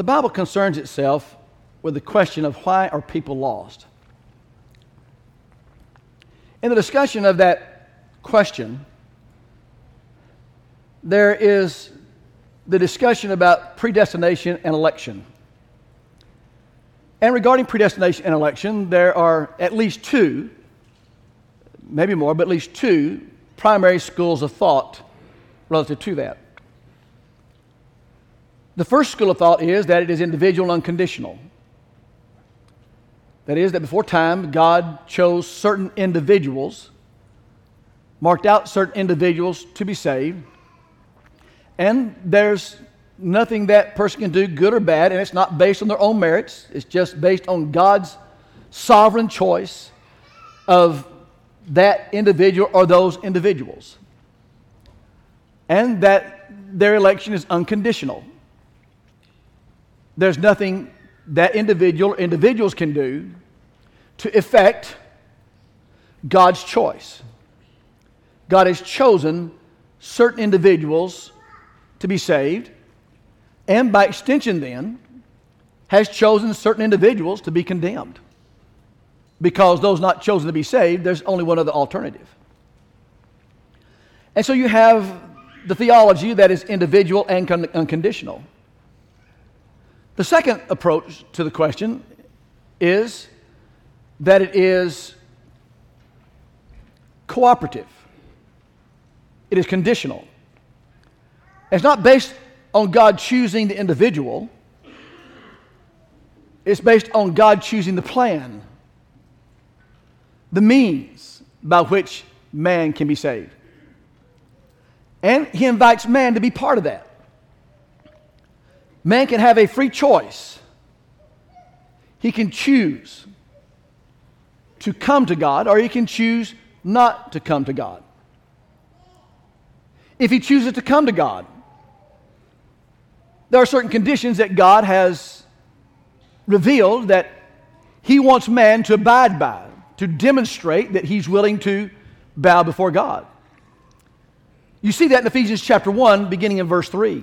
The Bible concerns itself with the question of why are people lost? In the discussion of that question, there is the discussion about predestination and election. And regarding predestination and election, there are at least two, maybe more, but at least two primary schools of thought relative to that. The first school of thought is that it is individual and unconditional. That is, that before time, God chose certain individuals, marked out certain individuals to be saved, and there's nothing that person can do, good or bad, and it's not based on their own merits. It's just based on God's sovereign choice of that individual or those individuals. And that their election is unconditional. There's nothing that individual individuals can do to effect God's choice. God has chosen certain individuals to be saved, and by extension, then, has chosen certain individuals to be condemned. Because those not chosen to be saved, there's only one other alternative. And so you have the theology that is individual and unconditional. The second approach to the question is that it is cooperative, it is conditional. It's not based on God choosing the individual, it's based on God choosing the plan, the means by which man can be saved. And He invites man to be part of that. Man can have a free choice. He can choose to come to God, or he can choose not to come to God. If he chooses to come to God, there are certain conditions that God has revealed that he wants man to abide by, to demonstrate that he's willing to bow before God. You see that in Ephesians chapter 1, beginning in verse 3.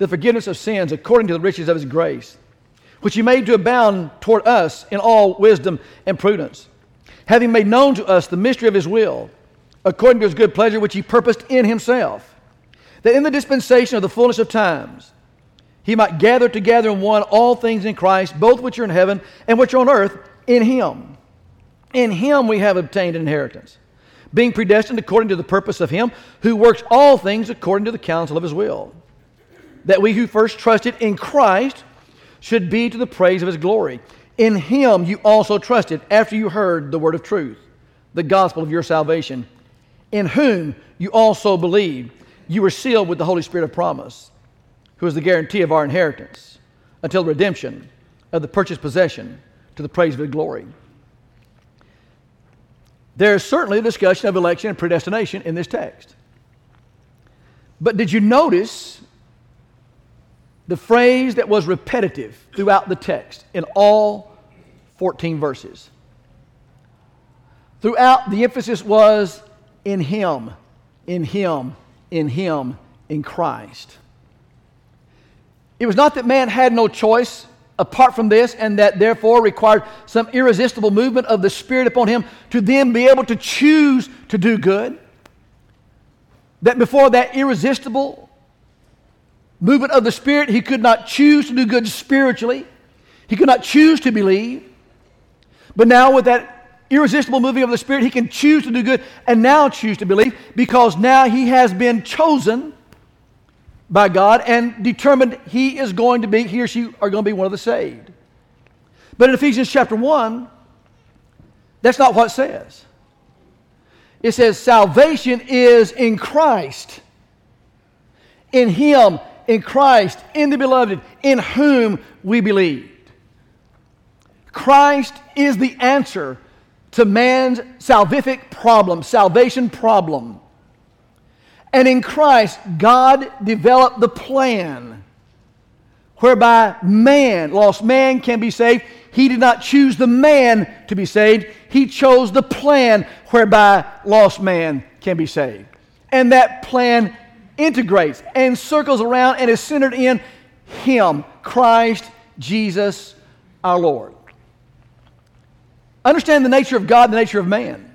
the forgiveness of sins according to the riches of his grace, which he made to abound toward us in all wisdom and prudence, having made known to us the mystery of his will, according to his good pleasure, which he purposed in himself, that in the dispensation of the fullness of times he might gather together in one all things in Christ, both which are in heaven and which are on earth, in him. In him we have obtained an inheritance, being predestined according to the purpose of him who works all things according to the counsel of his will that we who first trusted in Christ should be to the praise of his glory. In him you also trusted after you heard the word of truth, the gospel of your salvation, in whom you also believed. You were sealed with the Holy Spirit of promise, who is the guarantee of our inheritance until redemption of the purchased possession to the praise of his glory. There is certainly a discussion of election and predestination in this text. But did you notice the phrase that was repetitive throughout the text in all 14 verses. Throughout, the emphasis was in Him, in Him, in Him, in Christ. It was not that man had no choice apart from this and that therefore required some irresistible movement of the Spirit upon him to then be able to choose to do good. That before that irresistible movement of the Spirit, he could not choose to do good spiritually. He could not choose to believe. But now, with that irresistible moving of the Spirit, he can choose to do good and now choose to believe because now he has been chosen by God and determined he is going to be, he or she are going to be one of the saved. But in Ephesians chapter 1, that's not what it says. It says salvation is in Christ. In him in Christ, in the beloved, in whom we believed. Christ is the answer to man's salvific problem, salvation problem. And in Christ, God developed the plan whereby man, lost man, can be saved. He did not choose the man to be saved, He chose the plan whereby lost man can be saved. And that plan integrates and circles around and is centered in Him, Christ Jesus our Lord. Understand the nature of God, the nature of man.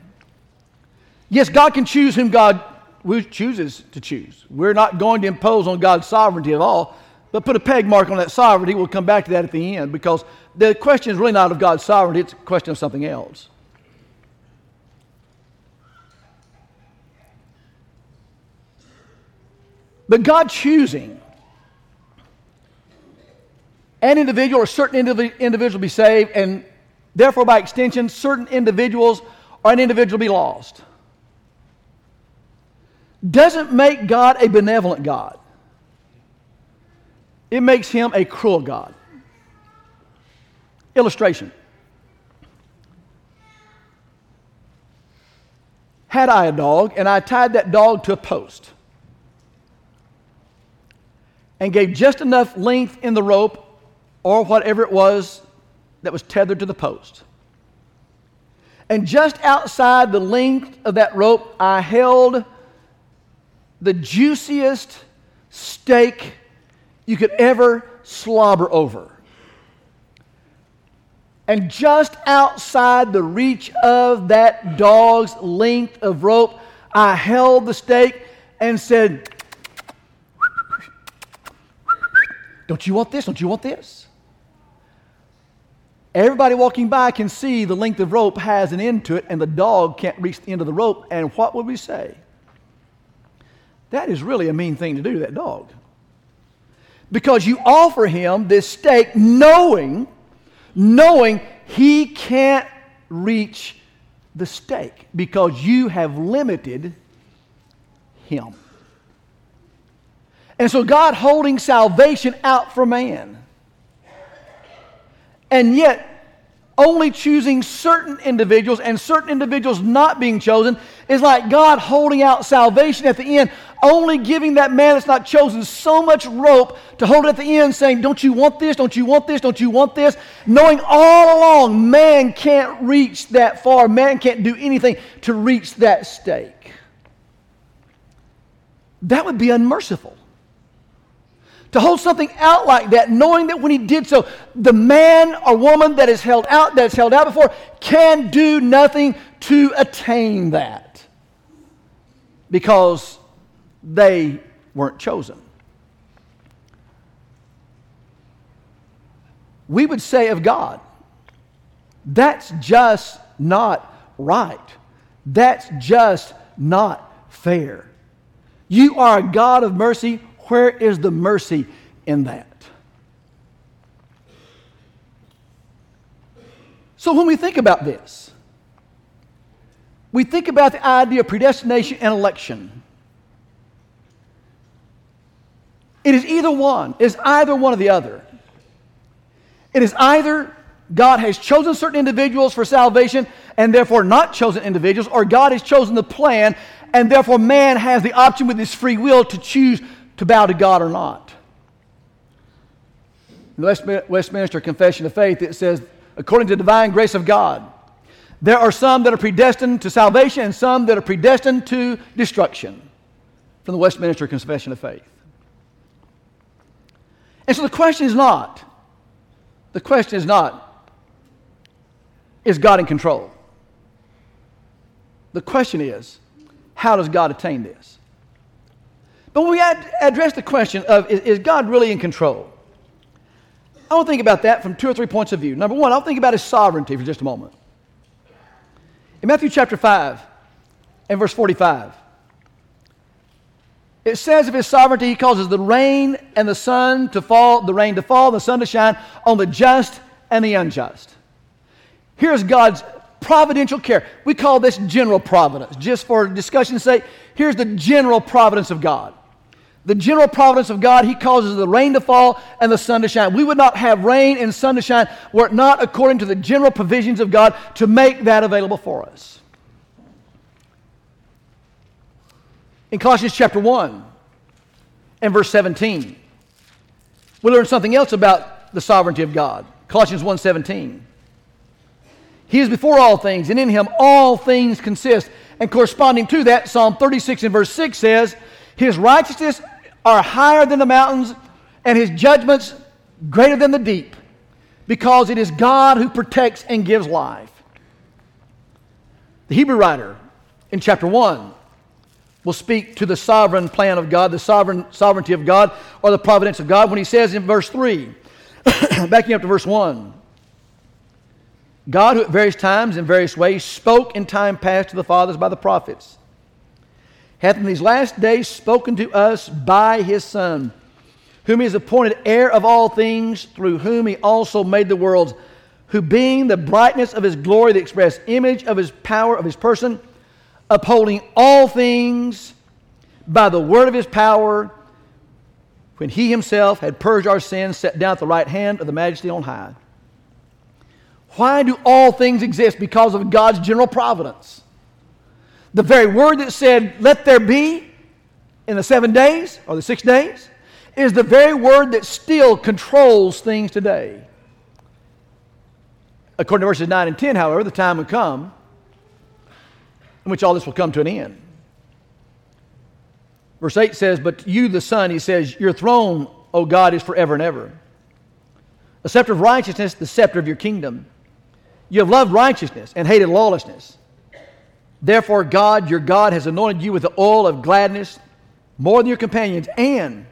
Yes, God can choose whom God chooses to choose. We're not going to impose on God's sovereignty at all, but put a peg mark on that sovereignty. We'll come back to that at the end because the question is really not of God's sovereignty, it's a question of something else. But God choosing an individual or certain indiv- individual be saved, and therefore, by extension, certain individuals or an individual be lost, doesn't make God a benevolent God. It makes him a cruel God. Illustration. Had I a dog and I tied that dog to a post, and gave just enough length in the rope or whatever it was that was tethered to the post. And just outside the length of that rope, I held the juiciest steak you could ever slobber over. And just outside the reach of that dog's length of rope, I held the steak and said, Don't you want this? Don't you want this? Everybody walking by can see the length of rope has an end to it, and the dog can't reach the end of the rope. And what would we say? That is really a mean thing to do to that dog. Because you offer him this steak knowing, knowing he can't reach the steak because you have limited him. And so God holding salvation out for man. And yet, only choosing certain individuals and certain individuals not being chosen is like God holding out salvation at the end, only giving that man that's not chosen so much rope to hold at the end, saying, Don't you want this? Don't you want this? Don't you want this? Knowing all along man can't reach that far, man can't do anything to reach that steak. That would be unmerciful to hold something out like that, knowing that when he did so, the man or woman that is held out, that's held out before, can do nothing to attain that because they weren't chosen. We would say of God, that's just not right. That's just not fair. You are a God of mercy where is the mercy in that? So when we think about this, we think about the idea of predestination and election. It is either one, it is either one or the other. It is either God has chosen certain individuals for salvation and therefore not chosen individuals, or God has chosen the plan and therefore man has the option with his free will to choose to bow to God or not. In the Westminster Confession of Faith, it says, according to the divine grace of God, there are some that are predestined to salvation and some that are predestined to destruction. From the Westminster Confession of Faith. And so the question is not, the question is not, is God in control? The question is, how does God attain this? But we ad- address the question of is, is God really in control? I want to think about that from two or three points of view. Number one, I'll think about his sovereignty for just a moment. In Matthew chapter 5 and verse 45, it says of his sovereignty, he causes the rain and the sun to fall, the rain to fall, the sun to shine on the just and the unjust. Here's God's providential care. We call this general providence. Just for discussion's sake, here's the general providence of God the general providence of God, He causes the rain to fall and the sun to shine. We would not have rain and sun to shine were it not according to the general provisions of God to make that available for us. In Colossians chapter 1 and verse 17, we learn something else about the sovereignty of God. Colossians 1:17. He is before all things, and in him all things consist. And corresponding to that, Psalm 36 and verse 6 says, His righteousness are higher than the mountains, and his judgments greater than the deep, because it is God who protects and gives life. The Hebrew writer in chapter 1 will speak to the sovereign plan of God, the sovereign sovereignty of God, or the providence of God when he says in verse 3, backing up to verse 1. God, who at various times in various ways spoke in time past to the fathers by the prophets, hath in these last days spoken to us by his Son, whom he has appointed heir of all things, through whom he also made the worlds, who being the brightness of his glory, the express image of his power, of his person, upholding all things by the word of his power, when he himself had purged our sins, sat down at the right hand of the majesty on high. Why do all things exist? Because of God's general providence. The very word that said, let there be in the seven days or the six days, is the very word that still controls things today. According to verses 9 and 10, however, the time will come in which all this will come to an end. Verse 8 says, But you, the Son, he says, Your throne, O God, is forever and ever. A scepter of righteousness, the scepter of your kingdom. You have loved righteousness and hated lawlessness. Therefore, God, your God, has anointed you with the oil of gladness more than your companions. And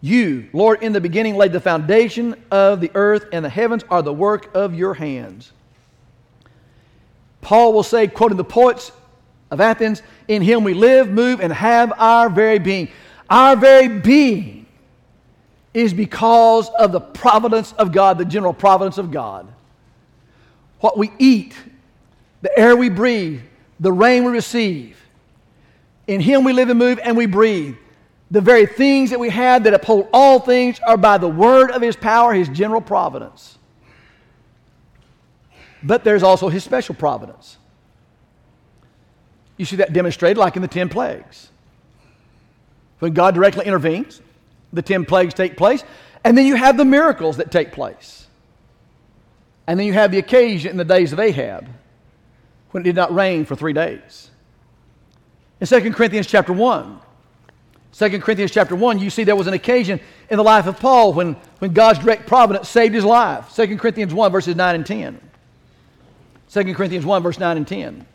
you, Lord, in the beginning laid the foundation of the earth, and the heavens are the work of your hands. Paul will say, quoting the poets of Athens, In him we live, move, and have our very being. Our very being is because of the providence of God, the general providence of God. What we eat, the air we breathe, the rain we receive. In him we live and move and we breathe. The very things that we have that uphold all things are by the word of his power, his general providence. But there's also his special providence. You see that demonstrated like in the 10 plagues. When God directly intervenes, the 10 plagues take place, and then you have the miracles that take place. And then you have the occasion in the days of Ahab when it did not rain for three days. In 2 Corinthians chapter 1, 2 Corinthians chapter 1, you see there was an occasion in the life of Paul when, when God's direct providence saved his life. 2 Corinthians 1, verses 9 and 10. 2 Corinthians 1, verse 9 and 10.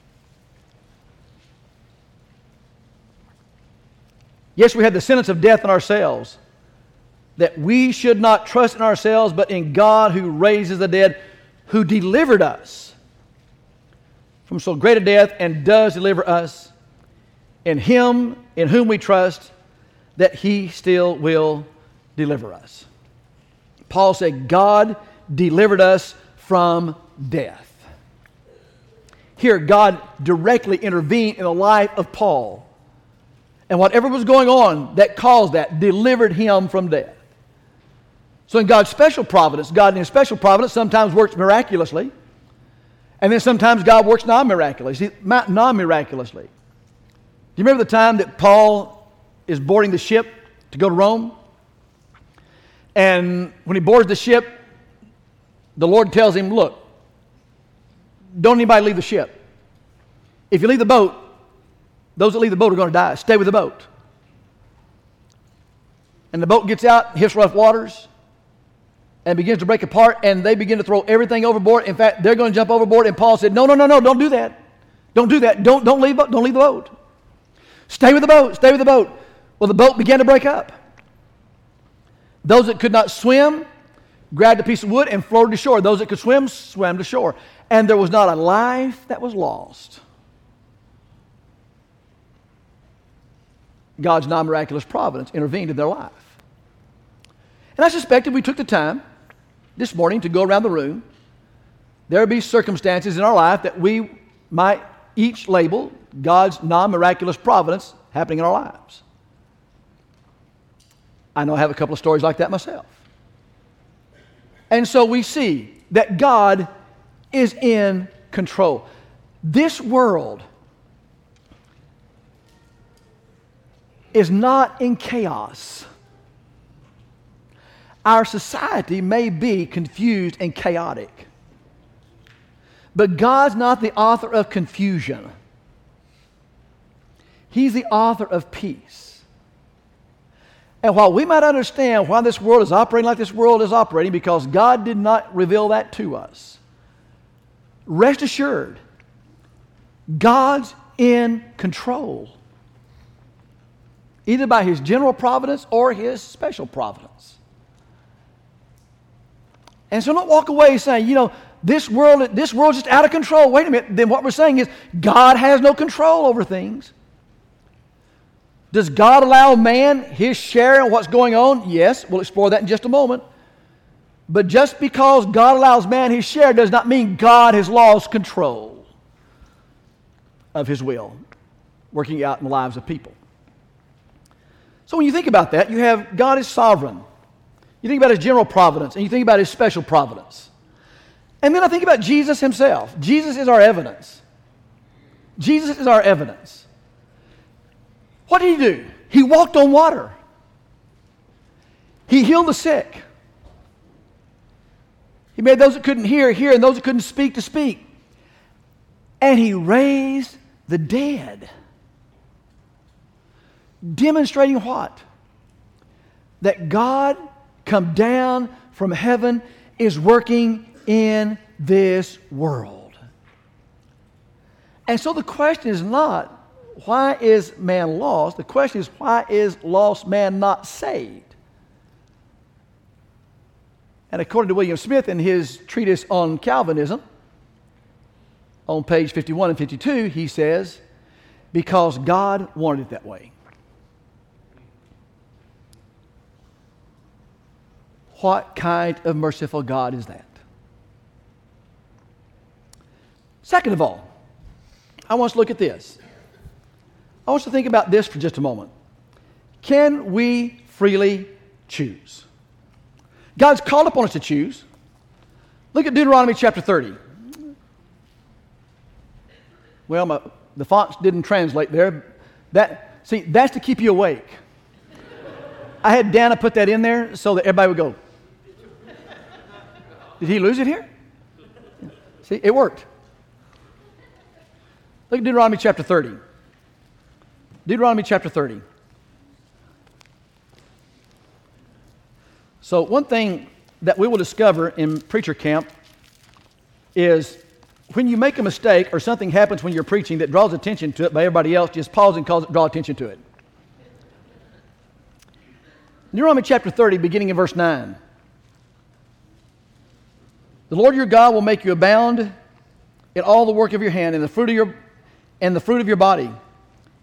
Yes, we had the sentence of death in ourselves, that we should not trust in ourselves, but in God who raises the dead, who delivered us from so great a death and does deliver us. In Him, in whom we trust, that He still will deliver us. Paul said, God delivered us from death. Here, God directly intervened in the life of Paul. And whatever was going on that caused that delivered him from death. So, in God's special providence, God in His special providence sometimes works miraculously, and then sometimes God works non miraculously. Non miraculously. Do you remember the time that Paul is boarding the ship to go to Rome? And when he boards the ship, the Lord tells him, Look, don't anybody leave the ship. If you leave the boat, those that leave the boat are going to die. Stay with the boat. And the boat gets out, hits rough waters, and begins to break apart, and they begin to throw everything overboard. In fact, they're going to jump overboard. And Paul said, No, no, no, no, don't do that. Don't do that. Don't, don't, leave, don't leave the boat. Stay with the boat. Stay with the boat. Well, the boat began to break up. Those that could not swim grabbed a piece of wood and floated to shore. Those that could swim swam to shore. And there was not a life that was lost. God's non miraculous providence intervened in their life. And I suspect if we took the time this morning to go around the room, there be circumstances in our life that we might each label God's non miraculous providence happening in our lives. I know I have a couple of stories like that myself. And so we see that God is in control. This world is not in chaos. Our society may be confused and chaotic, but God's not the author of confusion. He's the author of peace. And while we might understand why this world is operating like this world is operating, because God did not reveal that to us, rest assured, God's in control, either by His general providence or His special providence. And so don't walk away saying, you know, this world, this world's just out of control. Wait a minute. Then what we're saying is God has no control over things. Does God allow man his share in what's going on? Yes. We'll explore that in just a moment. But just because God allows man his share does not mean God has lost control of his will working out in the lives of people. So when you think about that, you have God is sovereign. You think about his general providence, and you think about his special providence. And then I think about Jesus himself. Jesus is our evidence. Jesus is our evidence. What did he do? He walked on water. He healed the sick. He made those that couldn't hear hear and those that couldn't speak to speak. And he raised the dead. Demonstrating what? That God come down from heaven is working in this world. And so the question is not why is man lost? The question is why is lost man not saved? And according to William Smith in his treatise on Calvinism, on page 51 and 52, he says, because God wanted it that way. What kind of merciful God is that? Second of all, I want us to look at this. I want us to think about this for just a moment. Can we freely choose? God's called upon us to choose. Look at Deuteronomy chapter 30. Well, my, the fonts didn't translate there. That, see, that's to keep you awake. I had Dana put that in there so that everybody would go, did he lose it here? See, it worked. Look at Deuteronomy chapter 30. Deuteronomy chapter 30. So, one thing that we will discover in preacher camp is when you make a mistake or something happens when you're preaching that draws attention to it by everybody else, just pause and cause, draw attention to it. Deuteronomy chapter 30, beginning in verse 9. The Lord your God will make you abound in all the work of your hand, in the fruit of your and the fruit of your body,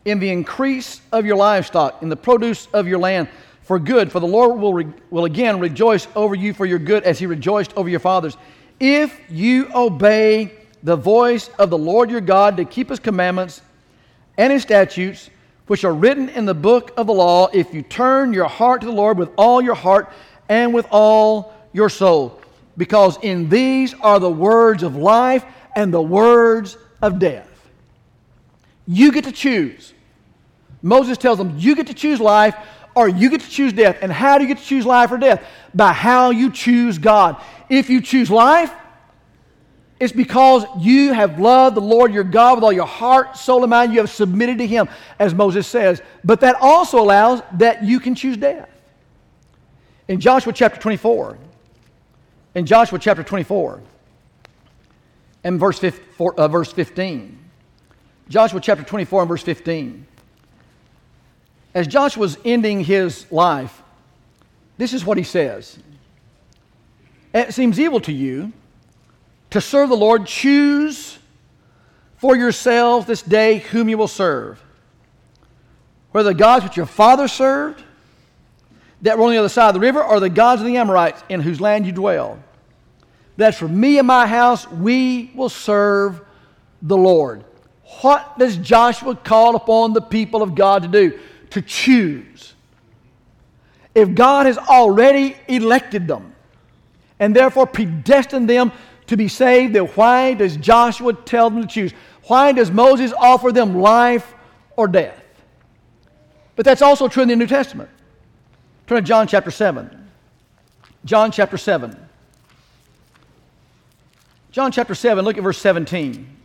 in the increase of your livestock, in the produce of your land, for good. For the Lord will, re- will again rejoice over you for your good, as he rejoiced over your fathers. If you obey the voice of the Lord your God to keep his commandments and his statutes, which are written in the book of the law, if you turn your heart to the Lord with all your heart and with all your soul because in these are the words of life and the words of death. You get to choose. Moses tells them, You get to choose life or you get to choose death. And how do you get to choose life or death? By how you choose God. If you choose life, it's because you have loved the Lord your God with all your heart, soul, and mind. You have submitted to Him, as Moses says. But that also allows that you can choose death. In Joshua chapter 24, in Joshua chapter 24 and verse, 15, uh, verse 15. Joshua chapter 24 and verse 15. As Joshua was ending his life, this is what he says It seems evil to you to serve the Lord. Choose for yourselves this day whom you will serve. Whether the gods which your father served, that were on the other side of the river or the gods of the Amorites in whose land you dwell. That for me and my house, we will serve the Lord. What does Joshua call upon the people of God to do? To choose. if God has already elected them and therefore predestined them to be saved, then why does Joshua tell them to choose? Why does Moses offer them life or death? But that's also true in the New Testament. Turn to John chapter 7. John chapter 7. John chapter 7, look at verse 17.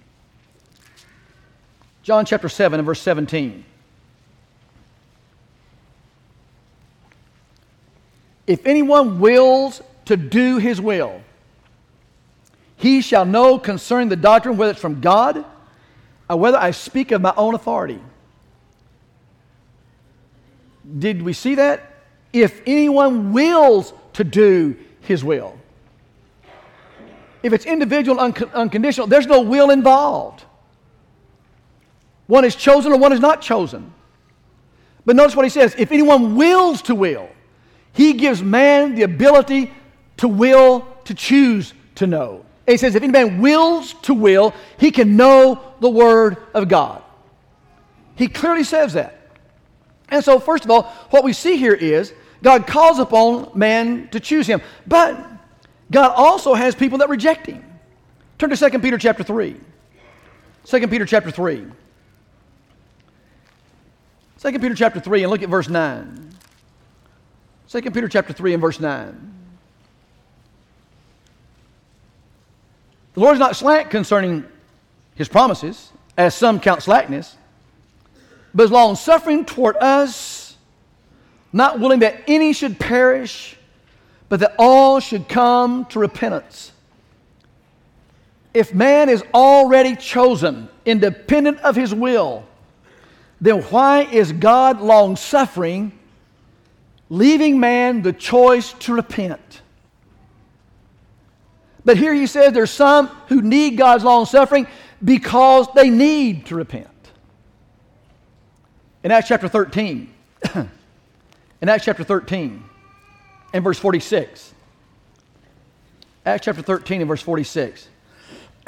John chapter 7 and verse 17. If anyone wills to do his will, he shall know concerning the doctrine whether it's from God or whether I speak of my own authority. Did we see that? If anyone wills to do his will. If it's individual un- unconditional, there's no will involved. One is chosen or one is not chosen. But notice what he says if anyone wills to will, he gives man the ability to will, to choose to know. And he says if any man wills to will, he can know the Word of God. He clearly says that. And so, first of all, what we see here is God calls upon man to choose him. But God also has people that reject him. Turn to 2 Peter chapter 3. 2 Peter chapter 3. 2 Peter chapter 3 and look at verse 9. 2 Peter chapter 3 and verse 9. The Lord is not slack concerning his promises, as some count slackness, but is long suffering toward us, not willing that any should perish, but that all should come to repentance. If man is already chosen, independent of his will, then why is God long suffering, leaving man the choice to repent? But here he says there's some who need God's long suffering because they need to repent. In Acts chapter 13, in Acts chapter 13 and verse 46, Acts chapter 13 and verse 46.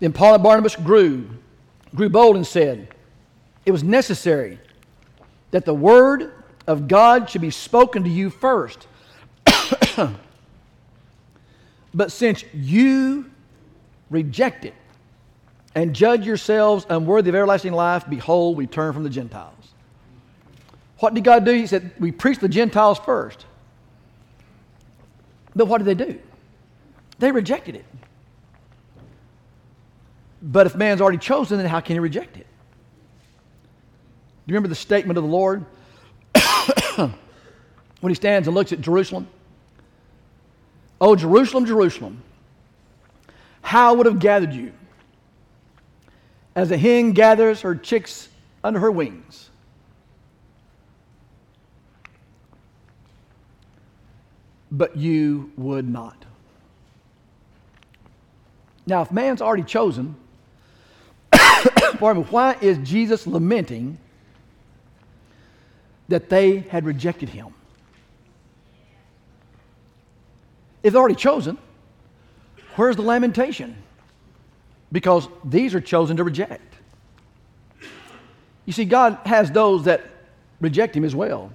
then Paul and Barnabas grew, grew bold and said, It was necessary that the word of God should be spoken to you first. but since you reject it and judge yourselves unworthy of everlasting life, behold, we turn from the Gentiles. What did God do? He said, We preach the Gentiles first. But what did they do? They rejected it. But if man's already chosen, then how can he reject it? Do you remember the statement of the Lord when he stands and looks at Jerusalem? Oh, Jerusalem, Jerusalem, how I would have gathered you as a hen gathers her chicks under her wings. But you would not. Now, if man's already chosen, pardon me, why is Jesus lamenting that they had rejected him? If they're already chosen, where's the lamentation? Because these are chosen to reject. You see, God has those that reject him as well.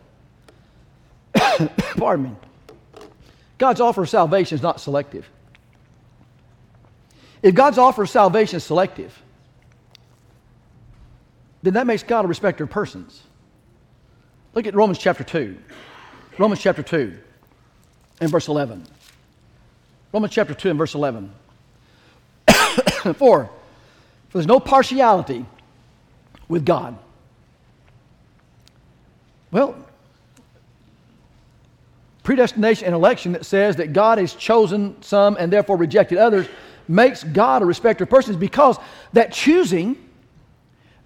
Pardon me. God's offer of salvation is not selective. If God's offer of salvation is selective, then that makes God a respecter of persons. Look at Romans chapter 2. Romans chapter 2 and verse 11. Romans chapter 2 and verse 11. For, for there's no partiality with God. Well, predestination and election that says that God has chosen some and therefore rejected others makes God a respecter of persons because that choosing,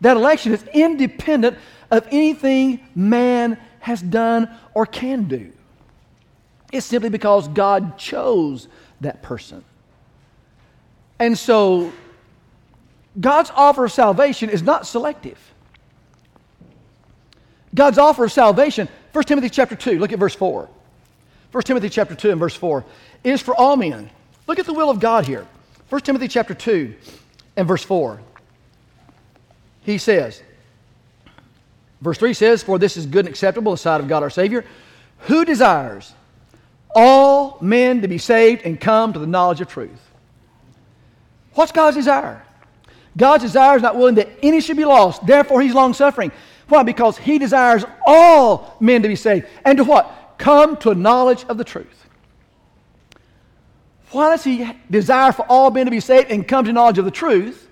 that election is independent of anything man has done or can do. It's simply because God chose that person. And so, God's offer of salvation is not selective. God's offer of salvation, 1 Timothy chapter 2, look at verse 4. 1 Timothy chapter 2 and verse 4 is for all men. Look at the will of God here. 1 Timothy chapter 2 and verse 4. He says, verse 3 says, For this is good and acceptable in the sight of God our Savior, who desires all men to be saved and come to the knowledge of truth. What's God's desire? God's desire is not willing that any should be lost. Therefore, He's long suffering. Why? Because He desires all men to be saved. And to what? Come to a knowledge of the truth. Why does He desire for all men to be saved and come to knowledge of the truth?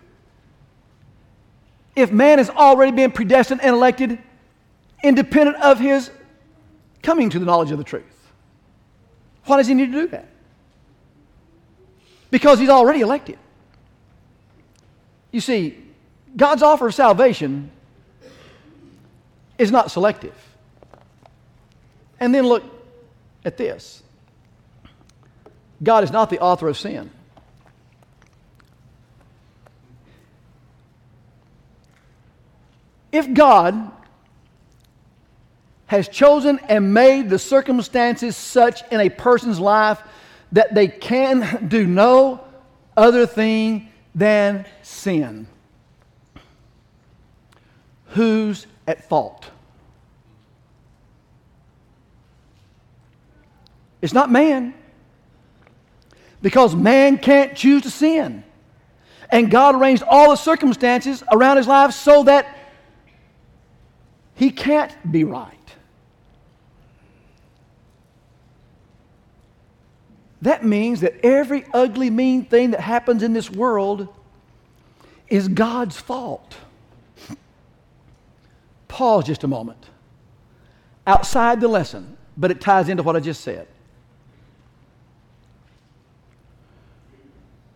If man has already been predestined and elected independent of his coming to the knowledge of the truth. Why does he need to do that? Because he's already elected. You see, God's offer of salvation is not selective. And then look at this God is not the author of sin. If God has chosen and made the circumstances such in a person's life that they can do no other thing than sin. Who's at fault? It's not man. Because man can't choose to sin. And God arranged all the circumstances around his life so that he can't be right. That means that every ugly, mean thing that happens in this world is God's fault. Pause just a moment. Outside the lesson, but it ties into what I just said.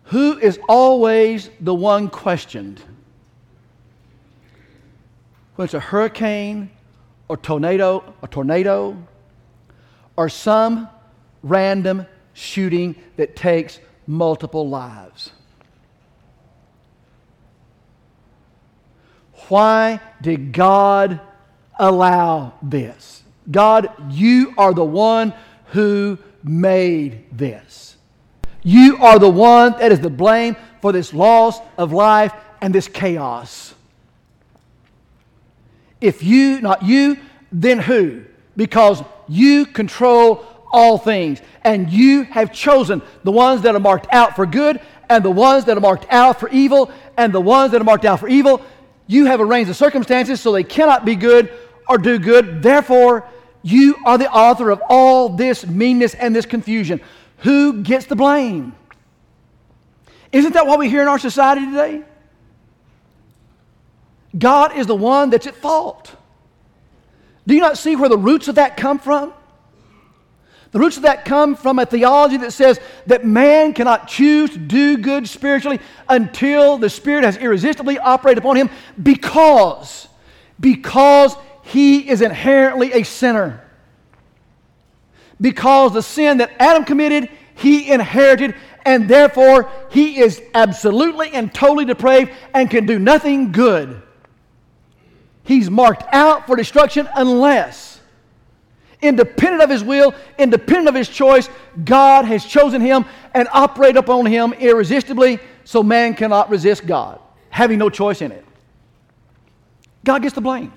Who is always the one questioned? When it's a hurricane or tornado, a tornado, or some random shooting that takes multiple lives. Why did God allow this? God, you are the one who made this. You are the one that is the blame for this loss of life and this chaos. If you, not you, then who? Because you control all things. And you have chosen the ones that are marked out for good and the ones that are marked out for evil and the ones that are marked out for evil. You have arranged the circumstances so they cannot be good or do good. Therefore, you are the author of all this meanness and this confusion. Who gets the blame? Isn't that what we hear in our society today? God is the one that's at fault. Do you not see where the roots of that come from? The roots of that come from a theology that says that man cannot choose to do good spiritually until the Spirit has irresistibly operated upon him because, because he is inherently a sinner. Because the sin that Adam committed, he inherited, and therefore he is absolutely and totally depraved and can do nothing good. He's marked out for destruction unless independent of his will, independent of his choice, God has chosen him and operate upon him irresistibly, so man cannot resist God, having no choice in it. God gets the blame.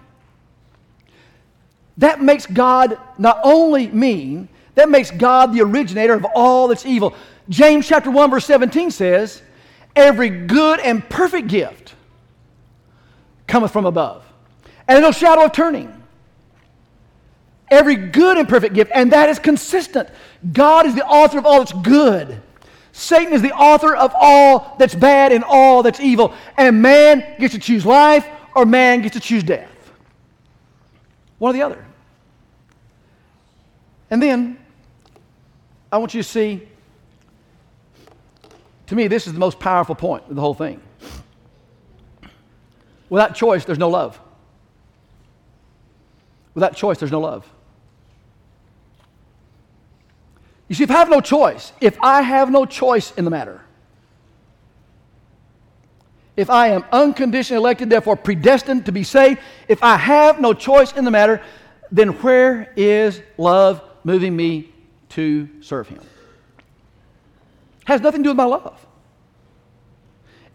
That makes God not only mean, that makes God the originator of all that's evil. James chapter 1 verse 17 says, "Every good and perfect gift cometh from above, and no shadow of turning." Every good and perfect gift, and that is consistent. God is the author of all that's good. Satan is the author of all that's bad and all that's evil. And man gets to choose life or man gets to choose death. One or the other. And then, I want you to see, to me, this is the most powerful point of the whole thing. Without choice, there's no love. Without choice, there's no love. You see, if I have no choice, if I have no choice in the matter, if I am unconditionally elected, therefore predestined to be saved, if I have no choice in the matter, then where is love moving me to serve Him? Has nothing to do with my love.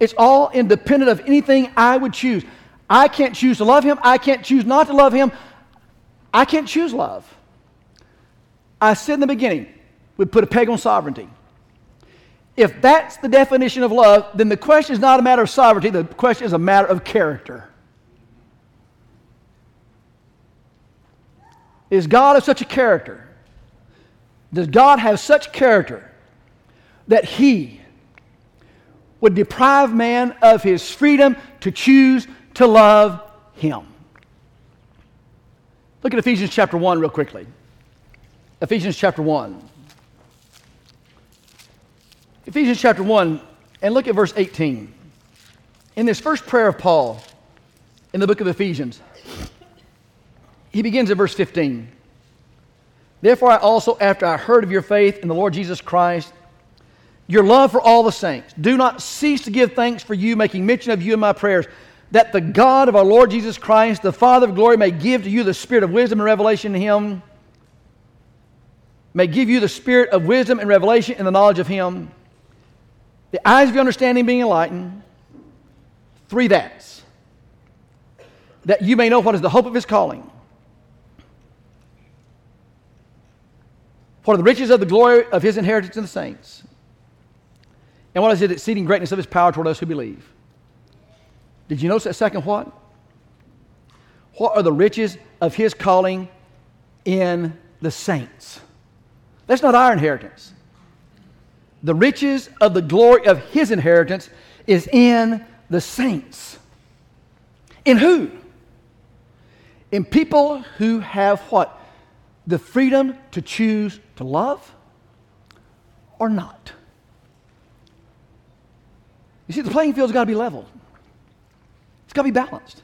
It's all independent of anything I would choose. I can't choose to love him. I can't choose not to love him. I can't choose love. I said in the beginning, we put a peg on sovereignty. If that's the definition of love, then the question is not a matter of sovereignty, the question is a matter of character. Is God of such a character? Does God have such character that He would deprive man of his freedom to choose to love Him? Look at Ephesians chapter 1 real quickly. Ephesians chapter 1. Ephesians chapter 1, and look at verse 18. In this first prayer of Paul in the book of Ephesians, he begins at verse 15. Therefore, I also, after I heard of your faith in the Lord Jesus Christ, your love for all the saints, do not cease to give thanks for you, making mention of you in my prayers, that the God of our Lord Jesus Christ, the Father of glory, may give to you the spirit of wisdom and revelation in him, may give you the spirit of wisdom and revelation in the knowledge of him the eyes of your understanding being enlightened. Three that's. That you may know what is the hope of his calling. What are the riches of the glory of his inheritance in the saints? And what is the exceeding greatness of his power toward us who believe? Did you notice that second what? What are the riches of his calling in the saints? That's not our inheritance the riches of the glory of his inheritance is in the saints. In who? In people who have what? The freedom to choose to love or not. You see, the playing field's got to be leveled. It's got to be balanced.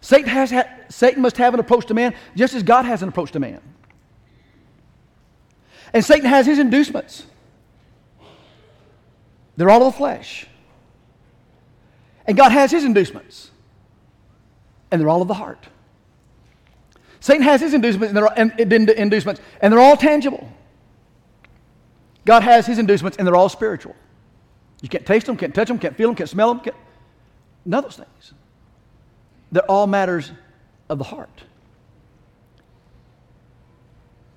Satan, has ha- Satan must have an approach to man just as God has an approach to man. And Satan has his inducements. They're all of the flesh. And God has his inducements, and they're all of the heart. Satan has his inducements and, they're, and, inducements, and they're all tangible. God has his inducements, and they're all spiritual. You can't taste them, can't touch them, can't feel them, can't smell them, can't, none of those things. They're all matters of the heart.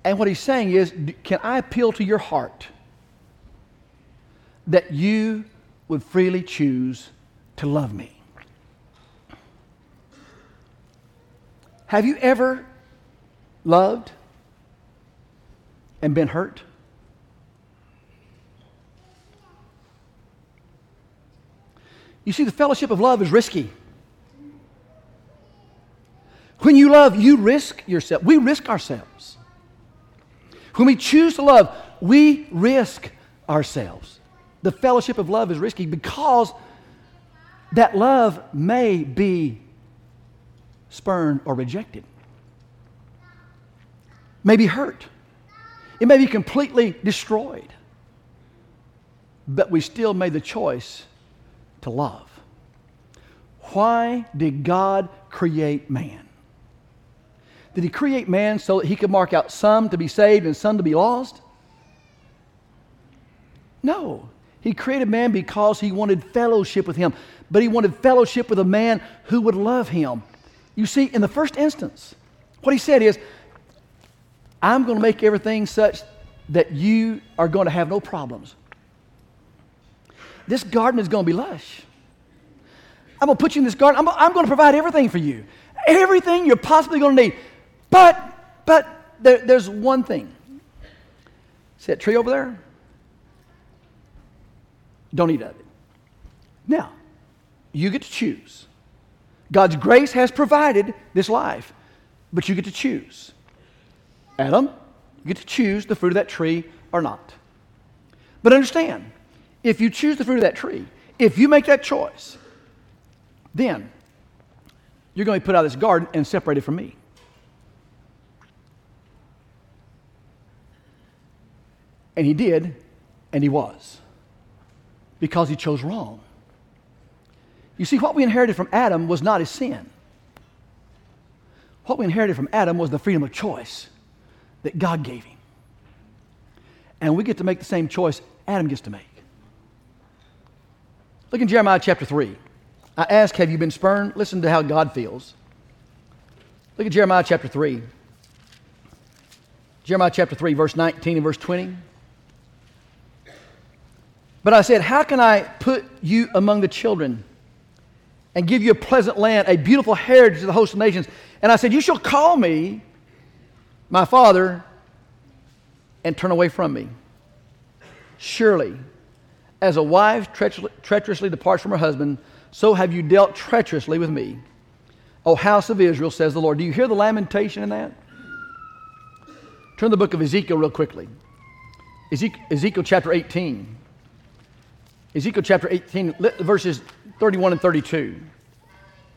And what he's saying is, can I appeal to your heart? That you would freely choose to love me. Have you ever loved and been hurt? You see, the fellowship of love is risky. When you love, you risk yourself. We risk ourselves. When we choose to love, we risk ourselves the fellowship of love is risky because that love may be spurned or rejected, may be hurt, it may be completely destroyed. But we still made the choice to love. Why did God create man? Did he create man so that he could mark out some to be saved and some to be lost? No. He created man because he wanted fellowship with him, but he wanted fellowship with a man who would love him. You see, in the first instance, what he said is, I'm going to make everything such that you are going to have no problems. This garden is going to be lush. I'm going to put you in this garden. I'm, I'm going to provide everything for you. Everything you're possibly going to need. But, but there, there's one thing. See that tree over there? Don't eat of it. Now, you get to choose. God's grace has provided this life, but you get to choose. Adam, you get to choose the fruit of that tree or not. But understand, if you choose the fruit of that tree, if you make that choice, then you're going to be put out of this garden and separated from me. And he did, and he was because he chose wrong. You see, what we inherited from Adam was not his sin. What we inherited from Adam was the freedom of choice that God gave him. And we get to make the same choice Adam gets to make. Look in Jeremiah chapter 3. I ask, Have you been spurned? Listen to how God feels. Look at Jeremiah chapter 3. Jeremiah chapter 3, verse 19 and verse 20. But I said, How can I put you among the children and give you a pleasant land, a beautiful heritage of the host of nations? And I said, You shall call me my father and turn away from me. Surely, as a wife treacherously departs from her husband, so have you dealt treacherously with me. O house of Israel, says the Lord. Do you hear the lamentation in that? Turn the book of Ezekiel real quickly. Ezekiel, Ezekiel chapter 18. Ezekiel chapter 18, verses 31 and 32.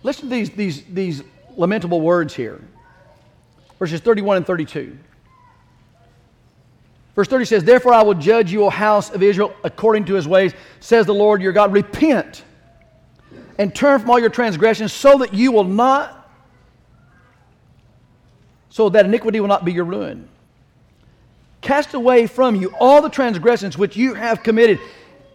Listen to these, these, these lamentable words here. Verses 31 and 32. Verse 30 says, Therefore I will judge you, O house of Israel, according to his ways, says the Lord your God. Repent and turn from all your transgressions so that you will not, so that iniquity will not be your ruin. Cast away from you all the transgressions which you have committed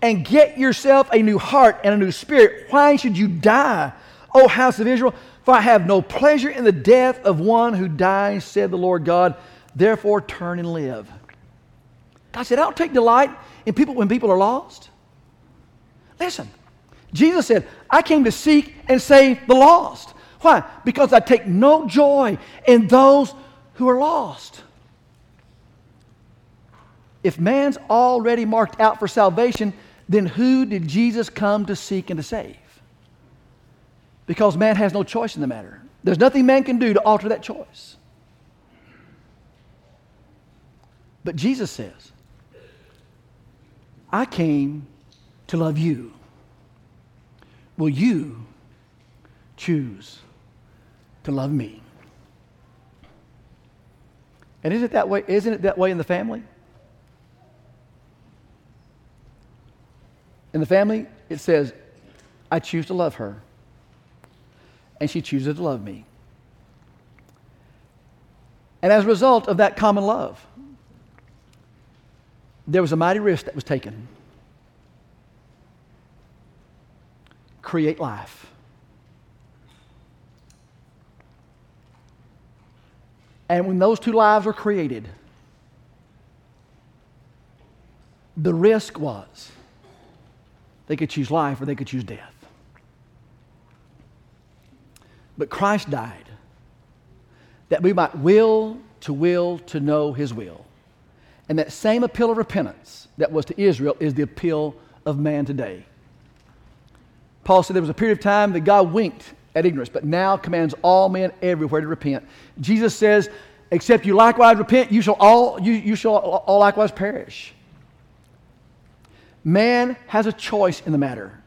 and get yourself a new heart and a new spirit. Why should you die, O house of Israel? For I have no pleasure in the death of one who dies, said the Lord God. Therefore, turn and live. God said, I don't take delight in people when people are lost. Listen, Jesus said, I came to seek and save the lost. Why? Because I take no joy in those who are lost. If man's already marked out for salvation, then who did Jesus come to seek and to save? Because man has no choice in the matter. There's nothing man can do to alter that choice. But Jesus says, I came to love you. Will you choose to love me? And isn't it that way? Isn't it that way in the family? In the family, it says, I choose to love her, and she chooses to love me. And as a result of that common love, there was a mighty risk that was taken. Create life. And when those two lives were created, the risk was they could choose life or they could choose death. But Christ died that we might will to will to know his will. And that same appeal of repentance that was to Israel is the appeal of man today. Paul said there was a period of time that God winked at ignorance, but now commands all men everywhere to repent. Jesus says, Except you likewise repent, you shall all, you, you shall all likewise perish. Man has a choice in the matter.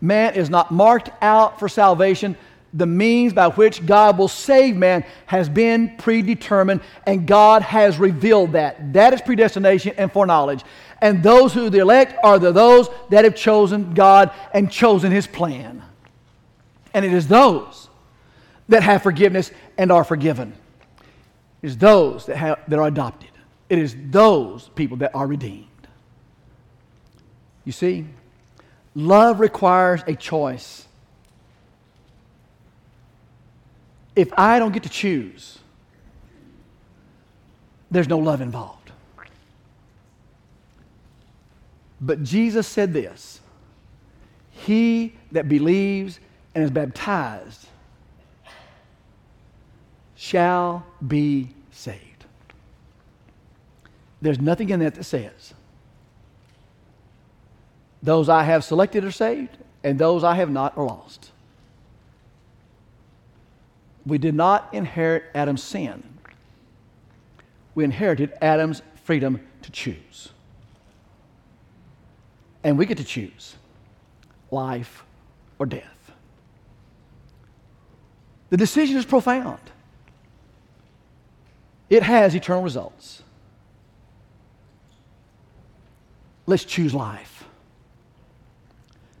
Man is not marked out for salvation the means by which God will save man has been predetermined, and God has revealed that. That is predestination and foreknowledge. And those who the elect are the those that have chosen God and chosen his plan. And it is those that have forgiveness and are forgiven. It is those that, have, that are adopted. It is those people that are redeemed. You see, love requires a choice. if I don't get to choose, there's no love involved. But Jesus said this He that believes and is baptized shall be saved. There's nothing in that that says those I have selected are saved, and those I have not are lost. We did not inherit Adam's sin. We inherited Adam's freedom to choose. And we get to choose life or death. The decision is profound. It has eternal results. Let's choose life